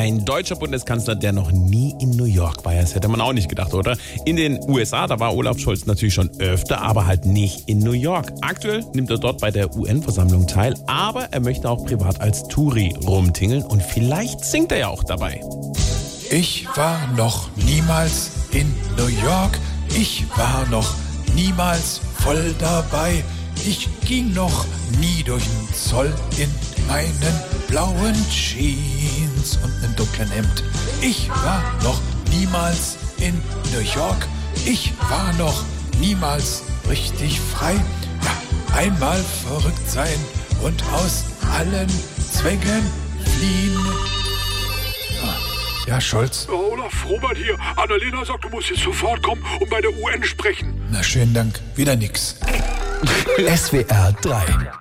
Ein deutscher Bundeskanzler, der noch nie in New York war. Das hätte man auch nicht gedacht, oder? In den USA, da war Olaf Scholz natürlich schon öfter, aber halt nicht in New York. Aktuell nimmt er dort bei der UN-Versammlung teil, aber er möchte auch privat als Touri rumtingeln und vielleicht singt er ja auch dabei. Ich war noch niemals in New York. Ich war noch niemals voll dabei. Ich ging noch nie durch den Zoll in meinen blauen Jeans und einem dunklen Hemd. Ich war noch niemals in New York. Ich war noch niemals richtig frei. Ja, einmal verrückt sein und aus allen Zwängen fliehen. Ja, Scholz. Olaf, Robert hier. Annalena sagt, du musst jetzt sofort kommen und bei der UN sprechen. Na, schönen Dank. Wieder nix. SWR 3